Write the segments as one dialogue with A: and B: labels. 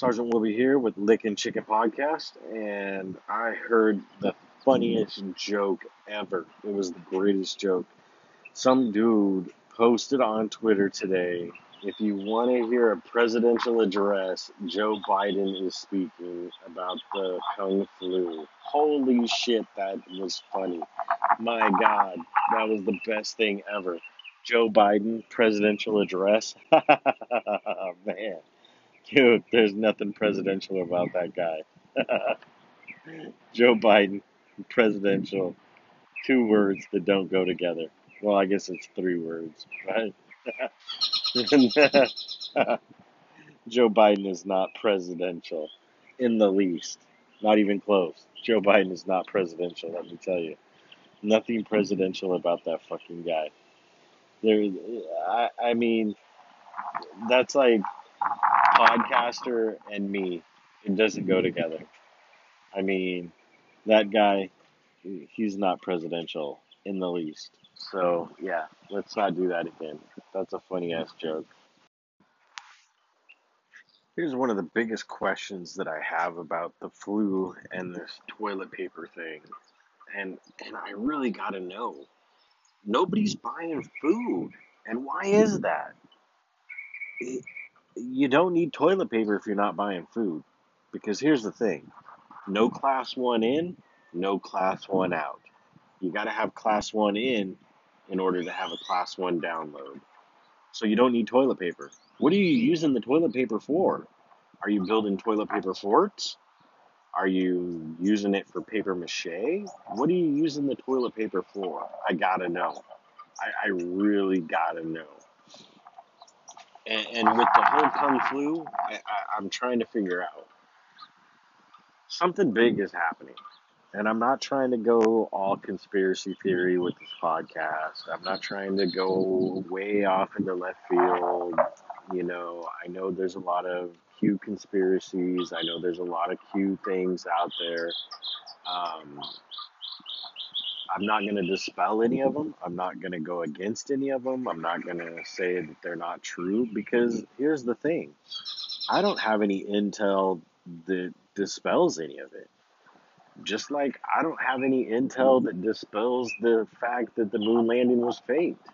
A: Sergeant Wilby here with Lickin' Chicken Podcast, and I heard the funniest joke ever. It was the greatest joke. Some dude posted on Twitter today if you want to hear a presidential address, Joe Biden is speaking about the Kung Flu. Holy shit, that was funny. My God, that was the best thing ever. Joe Biden presidential address. Man, dude, there's nothing presidential about that guy. Joe Biden presidential. Two words that don't go together. Well, I guess it's three words, right? Joe Biden is not presidential in the least. Not even close. Joe Biden is not presidential, let me tell you. Nothing presidential about that fucking guy. There, I, I mean, that's like podcaster and me. It doesn't go together. I mean, that guy, he's not presidential in the least. So, yeah, let's not do that again. That's a funny ass joke. Here's one of the biggest questions that I have about the flu and this toilet paper thing. And and I really got to know. Nobody's buying food. And why is that? It, you don't need toilet paper if you're not buying food. Because here's the thing. No class 1 in, no class 1 out. You got to have class 1 in in order to have a class 1 download. So you don't need toilet paper. What are you using the toilet paper for? Are you building toilet paper forts? Are you using it for paper mache? What are you using the toilet paper for? I gotta know. I, I really gotta know. And, and with the whole Kung Flu, I, I, I'm trying to figure out something big is happening. And I'm not trying to go all conspiracy theory with this podcast. I'm not trying to go way off into left field. You know, I know there's a lot of Q conspiracies. I know there's a lot of Q things out there. Um, I'm not going to dispel any of them. I'm not going to go against any of them. I'm not going to say that they're not true because here's the thing I don't have any intel that dispels any of it. Just like I don't have any intel that dispels the fact that the moon landing was faked.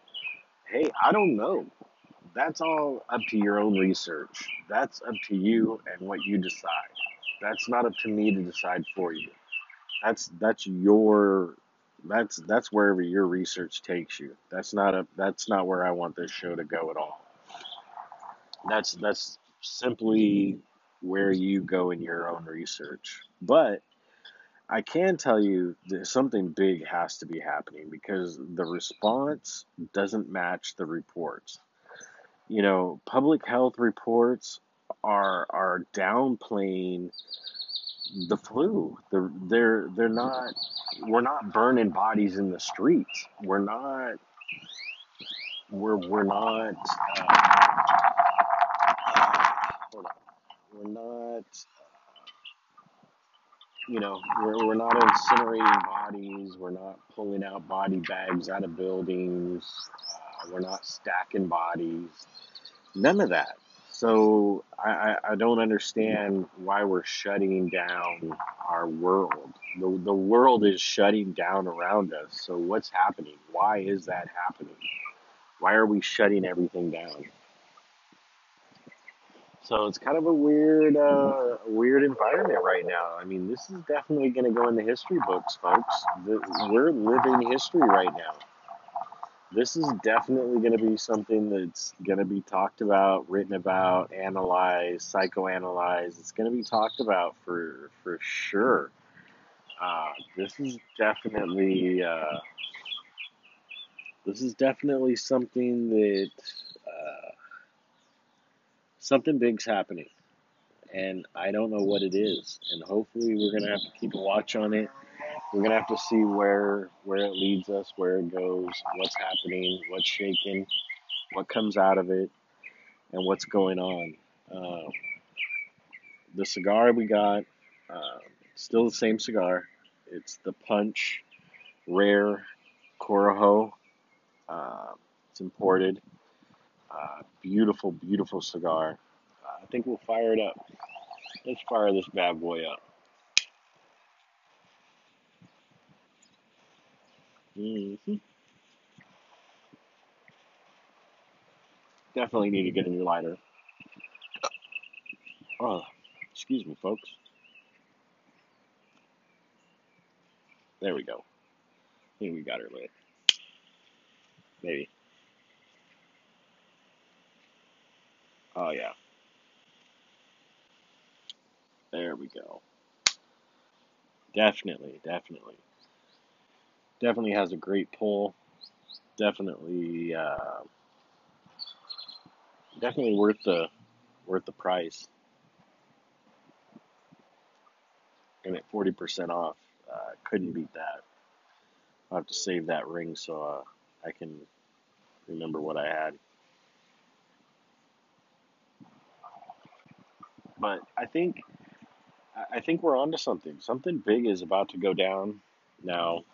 A: Hey, I don't know. That's all up to your own research. That's up to you and what you decide. That's not up to me to decide for you. That's that's your that's that's wherever your research takes you. That's not a that's not where I want this show to go at all. That's that's simply where you go in your own research. But I can tell you that something big has to be happening because the response doesn't match the reports. You know, public health reports are are downplaying the flu. They're they're they're not. We're not burning bodies in the streets. We're not. We're we're not. Uh. We're not you know, we're, we're not incinerating bodies, we're not pulling out body bags out of buildings, uh, we're not stacking bodies, none of that. So I, I, don't understand why we're shutting down our world. The, the world is shutting down around us. So what's happening? Why is that happening? Why are we shutting everything down? So it's kind of a weird, uh, weird environment right now. I mean, this is definitely going to go in the history books, folks. The, we're living history right now. This is definitely going to be something that's going to be talked about, written about, analyzed, psychoanalyzed. It's going to be talked about for for sure. Uh, this is definitely uh, this is definitely something that. Uh, something big's happening, and I don't know what it is. And hopefully, we're gonna have to keep a watch on it. We're gonna have to see where where it leads us, where it goes, what's happening, what's shaking, what comes out of it, and what's going on. Uh, the cigar we got, uh, still the same cigar. It's the Punch Rare Corojo. Uh, it's imported. Uh, beautiful, beautiful cigar. Uh, I think we'll fire it up. Let's fire this bad boy up. Hmm Definitely need to get a new lighter. Oh, excuse me, folks. There we go. I think we got her lit. Maybe. Oh, yeah. There we go. Definitely, definitely. Definitely has a great pull. Definitely, uh, definitely worth the worth the price. And at 40% off, uh, couldn't beat that. I'll have to save that ring so uh, I can remember what I had. But I think I think we're onto something. Something big is about to go down now.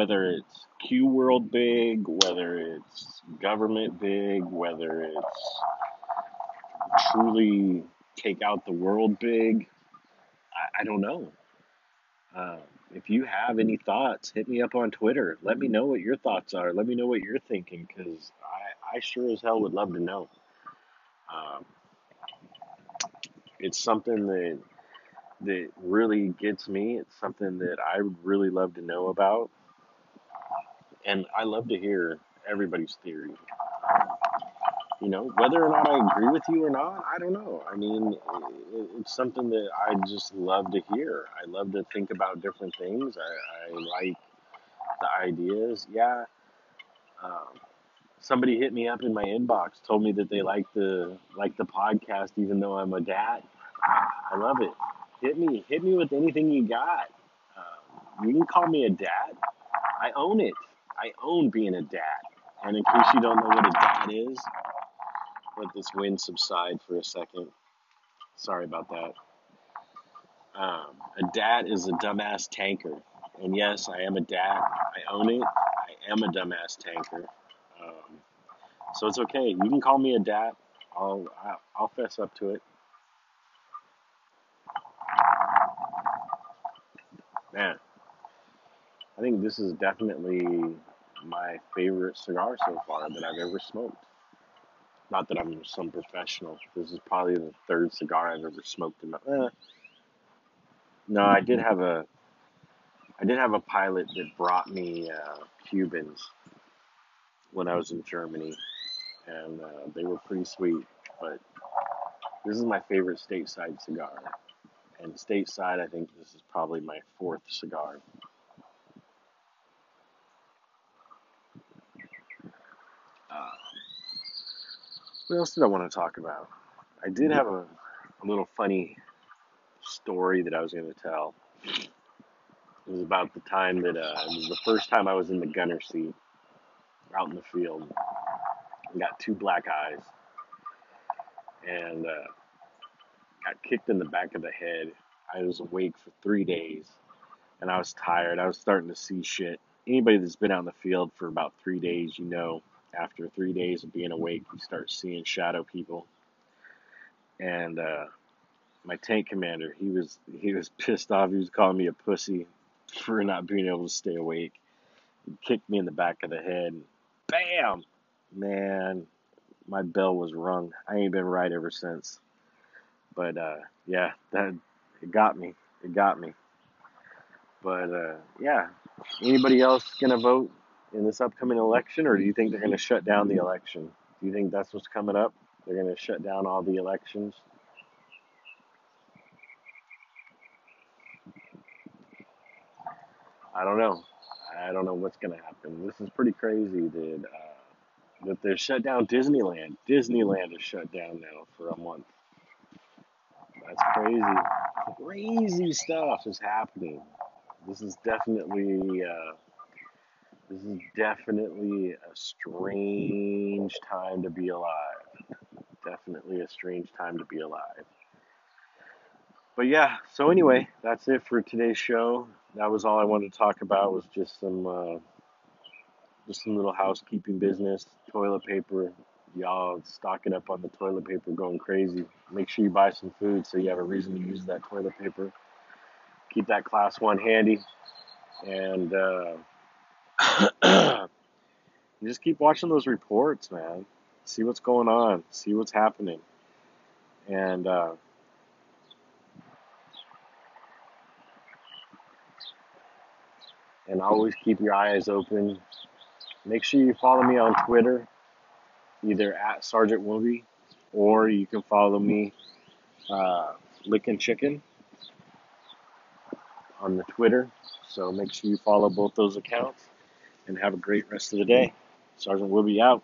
A: Whether it's Q World big, whether it's government big, whether it's truly take out the world big, I, I don't know. Um, if you have any thoughts, hit me up on Twitter. Let me know what your thoughts are. Let me know what you're thinking because I, I sure as hell would love to know. Um, it's something that that really gets me. It's something that I would really love to know about, and I love to hear everybody's theory. You know, whether or not I agree with you or not, I don't know. I mean, it's something that I just love to hear. I love to think about different things. I, I like the ideas. Yeah. Um, somebody hit me up in my inbox, told me that they like the like the podcast, even though I'm a dad. I love it. Hit me, hit me with anything you got. Um, you can call me a dad. I own it. I own being a dad. And in case you don't know what a dad is, let this wind subside for a second. Sorry about that. Um, a dad is a dumbass tanker. And yes, I am a dad. I own it. I am a dumbass tanker. Um, so it's okay. You can call me a dad. I'll I'll fess up to it. Man, I think this is definitely my favorite cigar so far that I've ever smoked. Not that I'm some professional. This is probably the third cigar I've ever smoked in my. Eh. No, I did have a. I did have a pilot that brought me uh, Cubans when I was in Germany, and uh, they were pretty sweet. But this is my favorite stateside cigar, and stateside, I think this is probably my fourth cigar. What else did I want to talk about? I did have a, a little funny story that I was going to tell. It was about the time that uh, it was the first time I was in the gunner seat out in the field. I got two black eyes and uh, got kicked in the back of the head. I was awake for three days and I was tired. I was starting to see shit. Anybody that's been out in the field for about three days, you know after three days of being awake, you start seeing shadow people. And uh, my tank commander, he was he was pissed off. He was calling me a pussy for not being able to stay awake. He kicked me in the back of the head. Bam! Man, my bell was rung. I ain't been right ever since. But uh, yeah, that it got me. It got me. But uh, yeah, anybody else gonna vote? In this upcoming election, or do you think they're going to shut down the election? Do you think that's what's coming up? They're going to shut down all the elections? I don't know. I don't know what's going to happen. This is pretty crazy that uh, that they shut down Disneyland. Disneyland is shut down now for a month. That's crazy. Crazy stuff is happening. This is definitely uh, this is definitely a strange time to be alive. Definitely a strange time to be alive. But yeah, so anyway, that's it for today's show. That was all I wanted to talk about was just some uh, just some little housekeeping business, toilet paper. Y'all stocking up on the toilet paper, going crazy. Make sure you buy some food so you have a reason to use that toilet paper. Keep that class one handy, and uh, just keep watching those reports, man. See what's going on. See what's happening, and uh, and always keep your eyes open. Make sure you follow me on Twitter, either at Sergeant Wooby, or you can follow me, uh, Lickin' Chicken, on the Twitter. So make sure you follow both those accounts and have a great rest of the day. Sergeant Wooby out.